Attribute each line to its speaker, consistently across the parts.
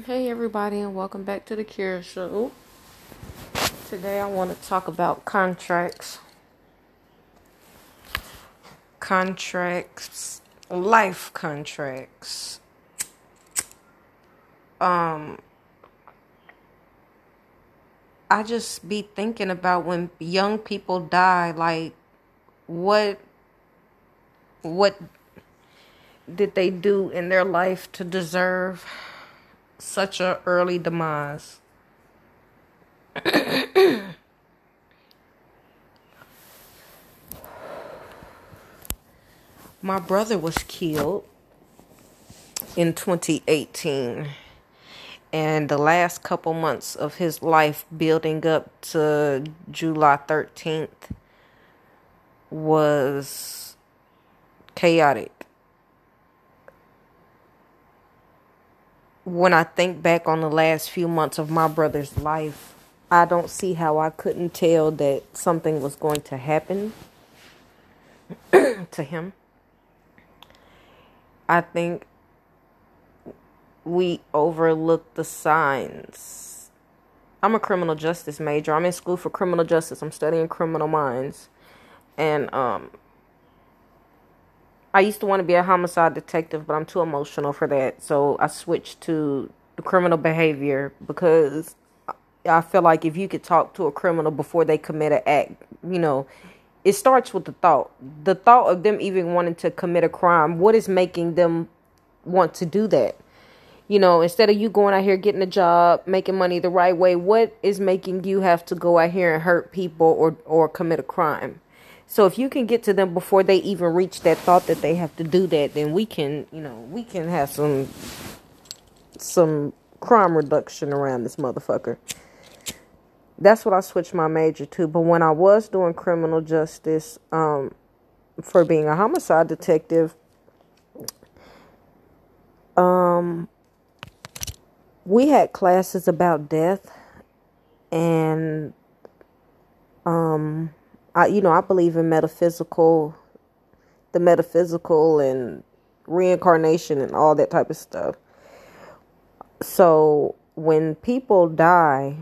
Speaker 1: Hey, everybody, and welcome back to the Cure Show. Today, I want to talk about contracts, contracts, life contracts. Um, I just be thinking about when young people die, like what, what did they do in their life to deserve such a early demise? My brother was killed in 2018 and the last couple months of his life building up to July 13th was chaotic. When I think back on the last few months of my brother's life, I don't see how I couldn't tell that something was going to happen to him. I think we overlook the signs. I'm a criminal justice major. I'm in school for criminal justice. I'm studying criminal minds. And um I used to want to be a homicide detective, but I'm too emotional for that. So I switched to the criminal behavior because I feel like if you could talk to a criminal before they commit an act, you know, it starts with the thought. The thought of them even wanting to commit a crime. What is making them want to do that? You know, instead of you going out here getting a job, making money the right way, what is making you have to go out here and hurt people or or commit a crime? So if you can get to them before they even reach that thought that they have to do that, then we can, you know, we can have some some crime reduction around this motherfucker. That's what I switched my major to. But when I was doing criminal justice, um, for being a homicide detective, um, we had classes about death and um I you know, I believe in metaphysical the metaphysical and reincarnation and all that type of stuff. So when people die,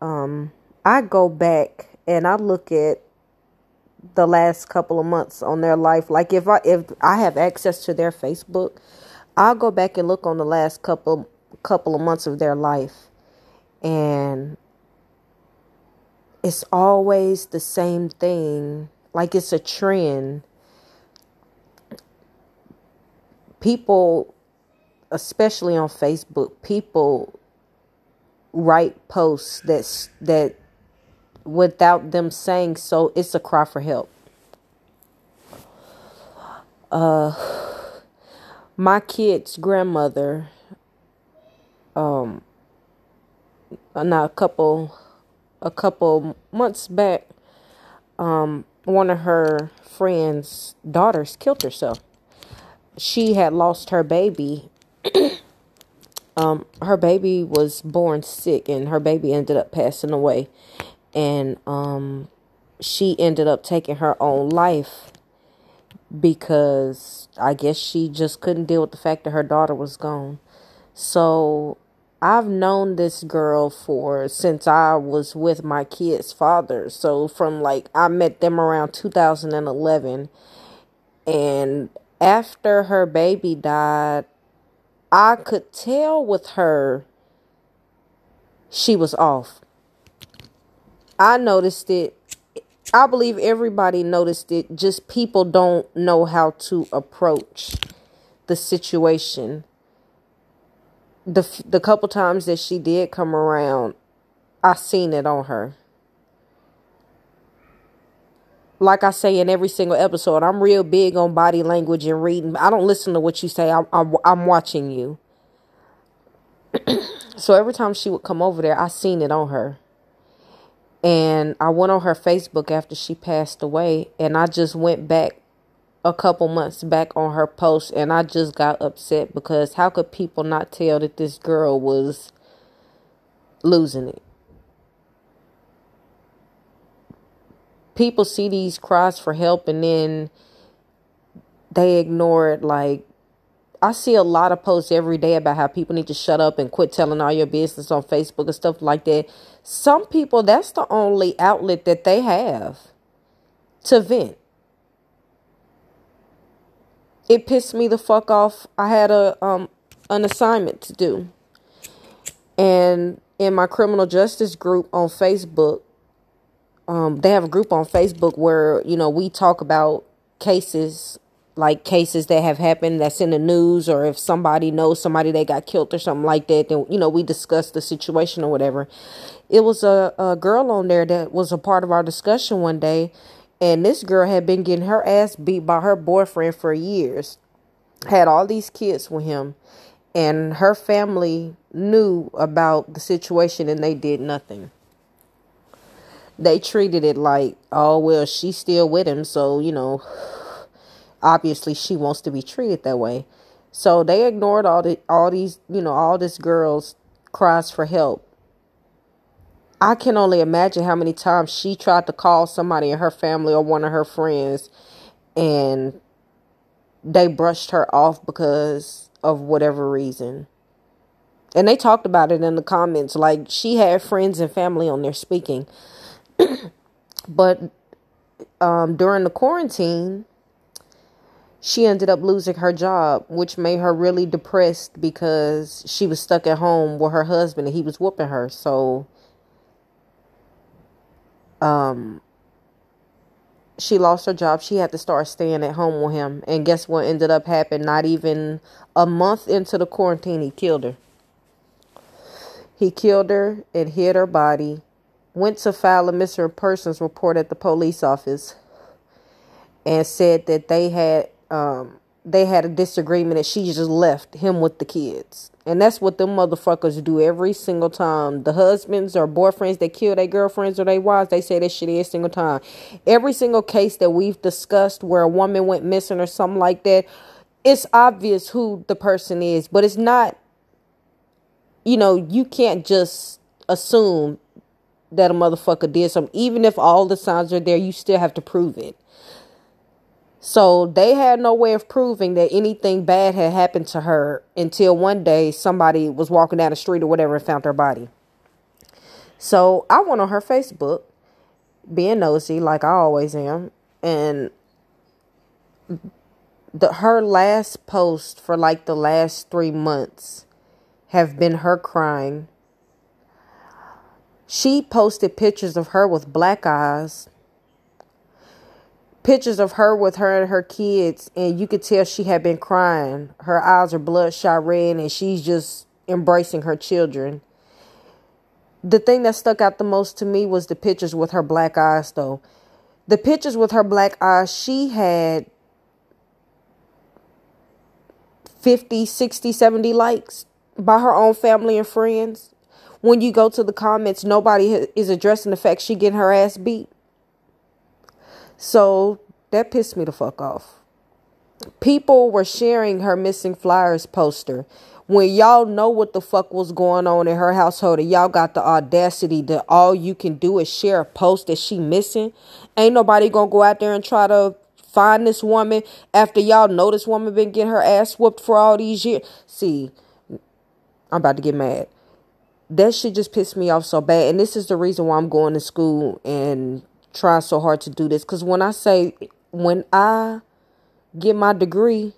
Speaker 1: um I go back and I look at the last couple of months on their life. Like if I if I have access to their Facebook, I'll go back and look on the last couple couple of months of their life and it's always the same thing like it's a trend. People especially on Facebook people write posts that that without them saying so it's a cry for help. Uh my kid's grandmother um not a couple a couple months back um one of her friends daughters killed herself. She had lost her baby. Um her baby was born sick and her baby ended up passing away. And um she ended up taking her own life because I guess she just couldn't deal with the fact that her daughter was gone. So I've known this girl for since I was with my kid's father. So from like I met them around 2011 and after her baby died, I could tell with her she was off. I noticed it. I believe everybody noticed it. Just people don't know how to approach the situation the the couple times that she did come around, I seen it on her. Like I say in every single episode, I'm real big on body language and reading. I don't listen to what you say. I'm I'm, I'm watching you. so every time she would come over there, I seen it on her. And I went on her Facebook after she passed away, and I just went back a couple months back on her post and I just got upset because how could people not tell that this girl was losing it? People see these cries for help and then they ignore it like I see a lot of posts every day about how people need to shut up and quit telling all your business on Facebook and stuff like that. Some people, that's the only outlet that they have to vent. It pissed me the fuck off. I had a um an assignment to do. And in my criminal justice group on Facebook, um, they have a group on Facebook where, you know, we talk about cases like cases that have happened that's in the news or if somebody knows somebody that got killed or something like that then you know we discuss the situation or whatever it was a, a girl on there that was a part of our discussion one day and this girl had been getting her ass beat by her boyfriend for years had all these kids with him and her family knew about the situation and they did nothing they treated it like oh well she's still with him so you know obviously she wants to be treated that way. So they ignored all the all these, you know, all this girl's cries for help. I can only imagine how many times she tried to call somebody in her family or one of her friends and they brushed her off because of whatever reason. And they talked about it in the comments like she had friends and family on there speaking. but um, during the quarantine, she ended up losing her job, which made her really depressed because she was stuck at home with her husband and he was whooping her. So, um, she lost her job. She had to start staying at home with him. And guess what ended up happening? Not even a month into the quarantine, he killed her. He killed her and hid her body. Went to file a missing persons report at the police office and said that they had um, they had a disagreement and she just left him with the kids. And that's what them motherfuckers do every single time. The husbands or boyfriends that kill their girlfriends or their wives, they say that shit every single time. Every single case that we've discussed where a woman went missing or something like that, it's obvious who the person is, but it's not, you know, you can't just assume that a motherfucker did something. Even if all the signs are there, you still have to prove it. So they had no way of proving that anything bad had happened to her until one day somebody was walking down the street or whatever and found her body. So I went on her Facebook, being nosy like I always am, and the her last post for like the last three months have been her crying. She posted pictures of her with black eyes pictures of her with her and her kids, and you could tell she had been crying. Her eyes are bloodshot red, and she's just embracing her children. The thing that stuck out the most to me was the pictures with her black eyes, though. The pictures with her black eyes, she had 50, 60, 70 likes by her own family and friends. When you go to the comments, nobody is addressing the fact she getting her ass beat. So that pissed me the fuck off. People were sharing her missing flyers poster when y'all know what the fuck was going on in her household and y'all got the audacity that all you can do is share a post that she missing. Ain't nobody gonna go out there and try to find this woman after y'all know this woman been getting her ass whooped for all these years. See, I'm about to get mad. That shit just pissed me off so bad. And this is the reason why I'm going to school and try so hard to do this. Because when I say, when I get my degree,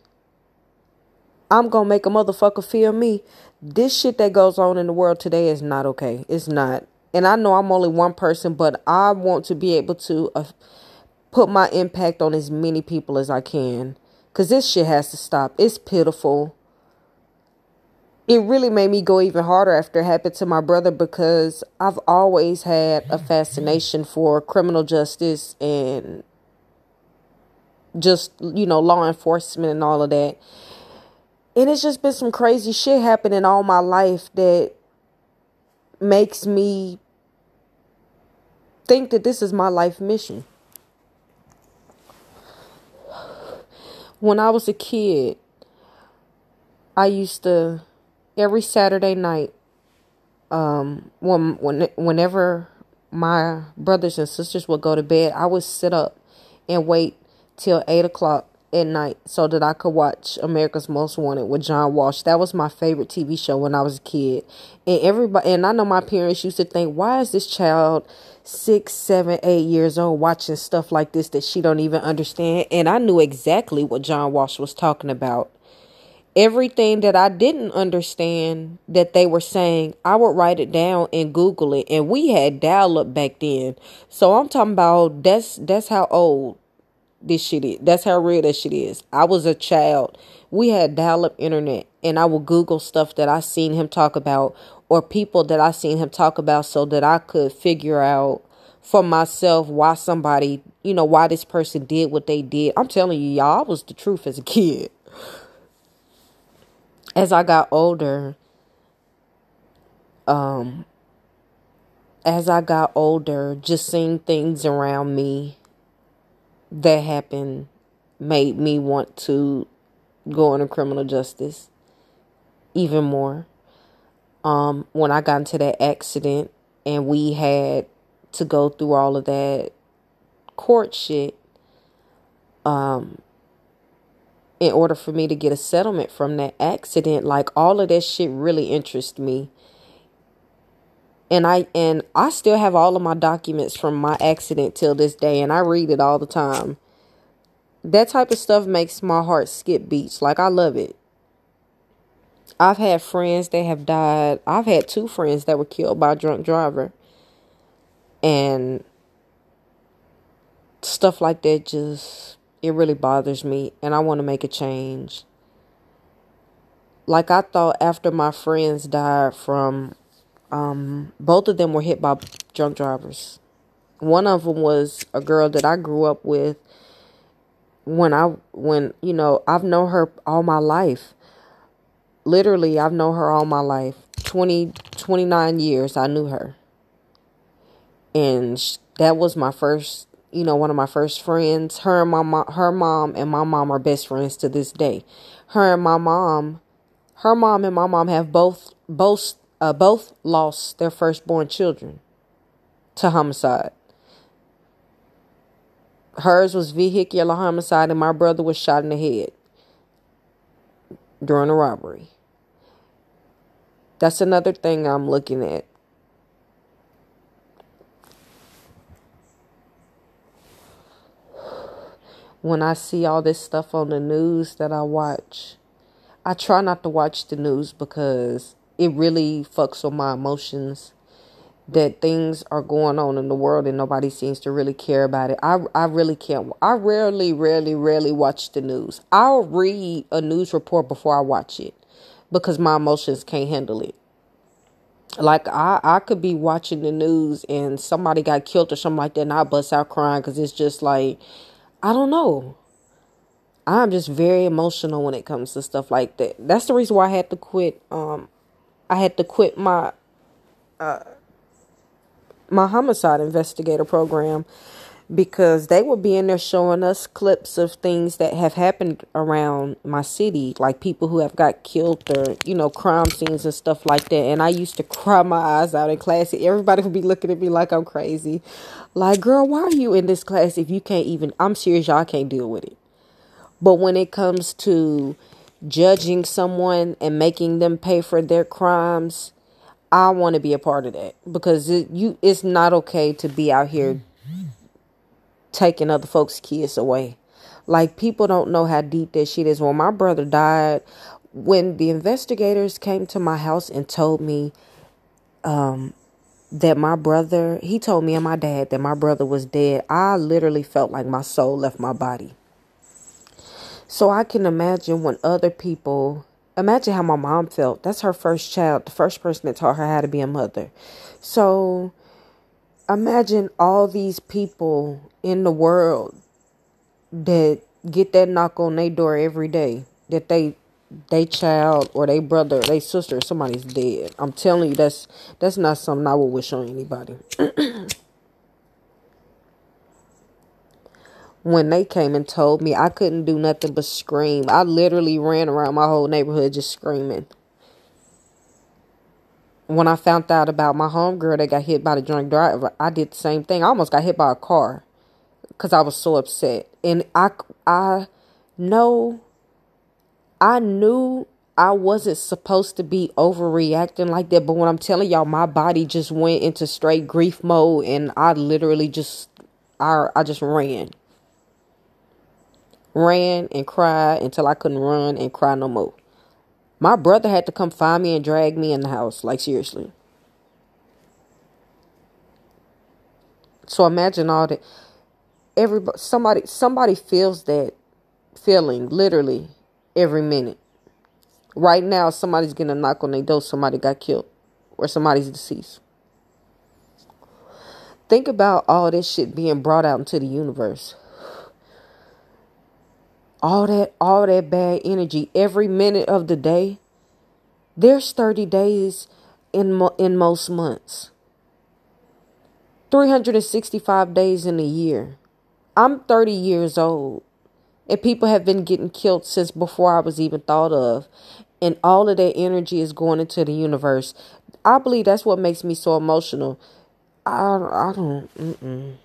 Speaker 1: I'm to make a motherfucker feel me. This shit that goes on in the world today is not okay. It's not. And I know I'm only one person, but I want to be able to uh, put my impact on as many people as I can. Because this shit has to stop. It's pitiful it really made me go even harder after it happened to my brother because I've always had a fascination for criminal justice and just, you know, law enforcement and all of that. And it's just been some crazy shit happening all my life that makes me think that this is my life mission. When I was a kid, I used to every Saturday night, um, when, when whenever my brothers and sisters would go to bed, I would sit up and wait till eight o'clock at night so that I could watch America's Most Wanted with John Walsh. That was my favorite TV show when I was a kid. And everybody and I know my parents used to think, why is this child six, seven, eight years old watching stuff like this that she don't even understand? And I knew exactly what John Walsh was talking about. Everything that I didn't understand that they were saying, I would write it down and Google it. And we had dial up back then. So I'm talking about that's that's how old this shit is. That's how real that shit is. I was a child. We had dial up internet and I would Google stuff that I seen him talk about or people that I seen him talk about so that I could figure out for myself why somebody, you know, why this person did what they did. I'm telling you, y'all, I was the truth as a kid. As I got older, um, as I got older, just seeing things around me that happened made me want to go into criminal justice even more. Um, when I got into that accident and we had to go through all of that court shit, um, in order for me to get a settlement from that accident, like all of that shit really interests me. And I and I still have all of my documents from my accident till this day and I read it all the time. That type of stuff makes my heart skip beats. Like I love it. I've had friends that have died. I've had two friends that were killed by a drunk driver. And stuff like that just it really bothers me and I want to make a change. Like I thought after my friends died from um both of them were hit by drunk drivers. One of them was a girl that I grew up with when I when you know, I've known her all my life literally I've known her all my life. 20 29 years I knew her. And that was my first, you know, one of my first friends. Her and my mom, her mom and my mom are best friends to this day. Her and my mom, her mom and my mom have both both uh, both lost their firstborn children to homicide. Hers was vehicular homicide and my brother was shot in the head during a robbery. That's another thing I'm looking at. When I see all this stuff on the news that I watch, I try not to watch the news because it really fucks with my emotions that things are going on in the world and nobody seems to really care about it. I I really can't I rarely rarely rarely watch the news. I'll read a news report before I watch it because my emotions can't handle it. Like I, I could be watching the news and somebody got killed or something like that, and I bust out crying because it's just like, I don't know. I'm just very emotional when it comes to stuff like that. That's the reason why I had to quit. Um, I had to quit my, uh, my homicide investigator program because they will be in there showing us clips of things that have happened around my city, like people who have got killed or, you know, crime scenes and stuff like that. And I used to cry my eyes out in class. Everybody would be looking at me like I'm crazy. Like, girl, why are you in this class if you can't even, I'm serious, y'all can't deal with it. But when it comes to judging someone and making them pay for their crimes, I want to be a part of that because it, you it's not okay to be out here mm. Taking other folks' kids away. Like people don't know how deep that shit is. When my brother died, when the investigators came to my house and told me um, that my brother, he told me and my dad that my brother was dead, I literally felt like my soul left my body. So I can imagine when other people, imagine how my mom felt. That's her first child, the first person that taught her how to be a mother. So imagine all these people in the world that get that knock on their door every day that they they child or they brother or they sister somebody's dead. I'm telling you that's that's not something i would wish on anybody. When they came and told me i couldn't do nothing but scream. I literally ran around my whole neighborhood just screaming when I found out about my homegirl that got hit by the drunk driver, I did the same thing. I almost got hit by a car because I was so upset. And I, I No, I knew I wasn't supposed to be overreacting like that, but when I'm telling y'all, my body just went into straight grief mode and I literally just I I just ran. Ran and cried until I couldn't run and cry no more. My brother had to come find me and drag me in the house, like seriously. So imagine all that everybody somebody somebody feels that feeling literally every minute. Right now somebody's getting a knock on their door, somebody got killed or somebody's deceased. Think about all this shit being brought out into the universe. All that all that bad energy every minute of the day. There's 30 days in mo- in most months. 365 days in a year. I'm 30 years old. And people have been getting killed since before I was even thought of. And all of that energy is going into the universe. I believe that's what makes me so emotional. I, I don't. Mm-mm.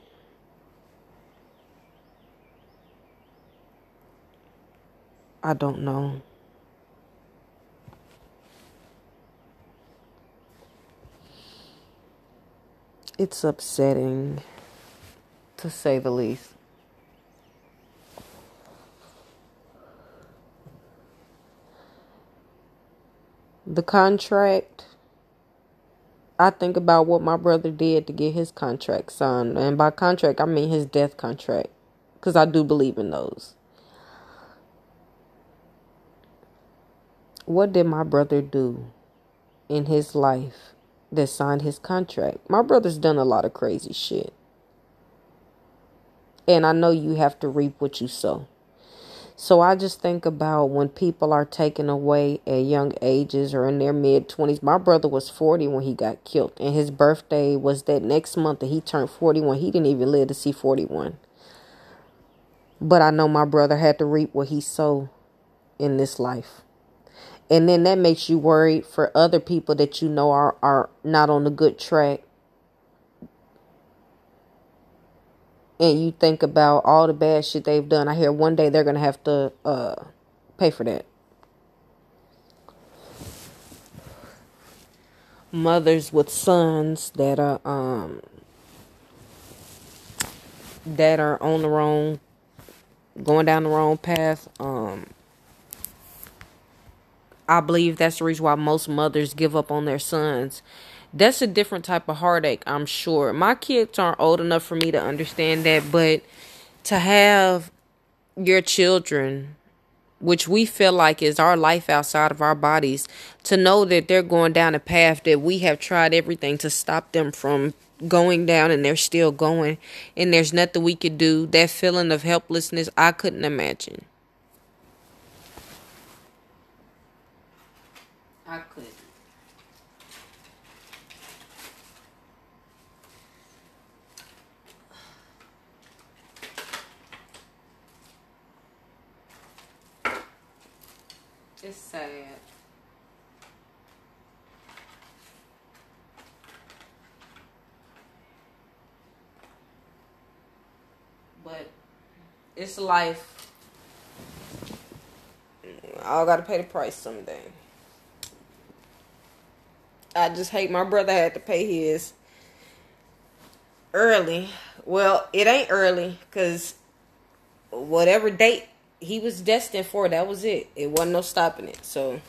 Speaker 1: I don't know. It's upsetting, to say the least. The contract, I think about what my brother did to get his contract signed. And by contract, I mean his death contract. Because I do believe in those. What did my brother do in his life that signed his contract. My brother's done a lot of crazy shit. And I know you have to reap what you sow. So I just think about when people are taken away at young ages or in their mid 20s. My brother was 40 when he got killed, and his birthday was that next month, and he turned 41. He didn't even live to see 41. But I know my brother had to reap what he sowed in this life and then that makes you worried for other people that you know are are not on the good track. And you think about all the bad shit they've done. I hear one day they're gonna have to uh pay for that. Mothers with sons that are um that are on the wrong going down the wrong path um I believe that's the reason why most mothers give up on their sons. That's a different type of heartache, I'm sure. My kids aren't old enough for me to understand that, but to have your children, which we feel like is our life outside of our bodies, to know that they're going down a path that we have tried everything to stop them from going down and they're still going and there's nothing we could do, that feeling of helplessness, I couldn't imagine. I could. It's sad. But it's life. I gotta pay the price someday. I just hate my brother had to pay his early. Well, it ain't early because whatever date he was destined for, that was it. It wasn't no stopping it. So,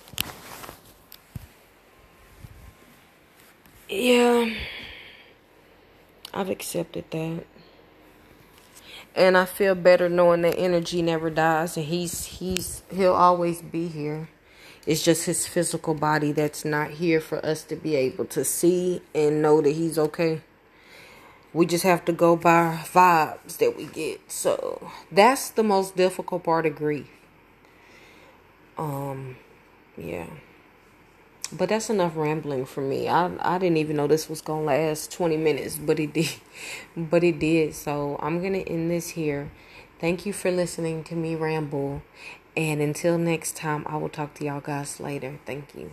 Speaker 1: yeah, I've accepted that. And I feel better knowing that energy never dies and he's he's he'll always be here. It's just his physical body that's not here for us to be able to see and know that he's okay. We just have to go by vibes that we get. So that's the most difficult part of grief. Um, yeah. But that's enough rambling for me. I I didn't even know this was gonna last twenty minutes, but it did. But it did. So I'm gonna end this here. Thank you for listening to me ramble. And until next time, I will talk to y'all guys later. Thank you.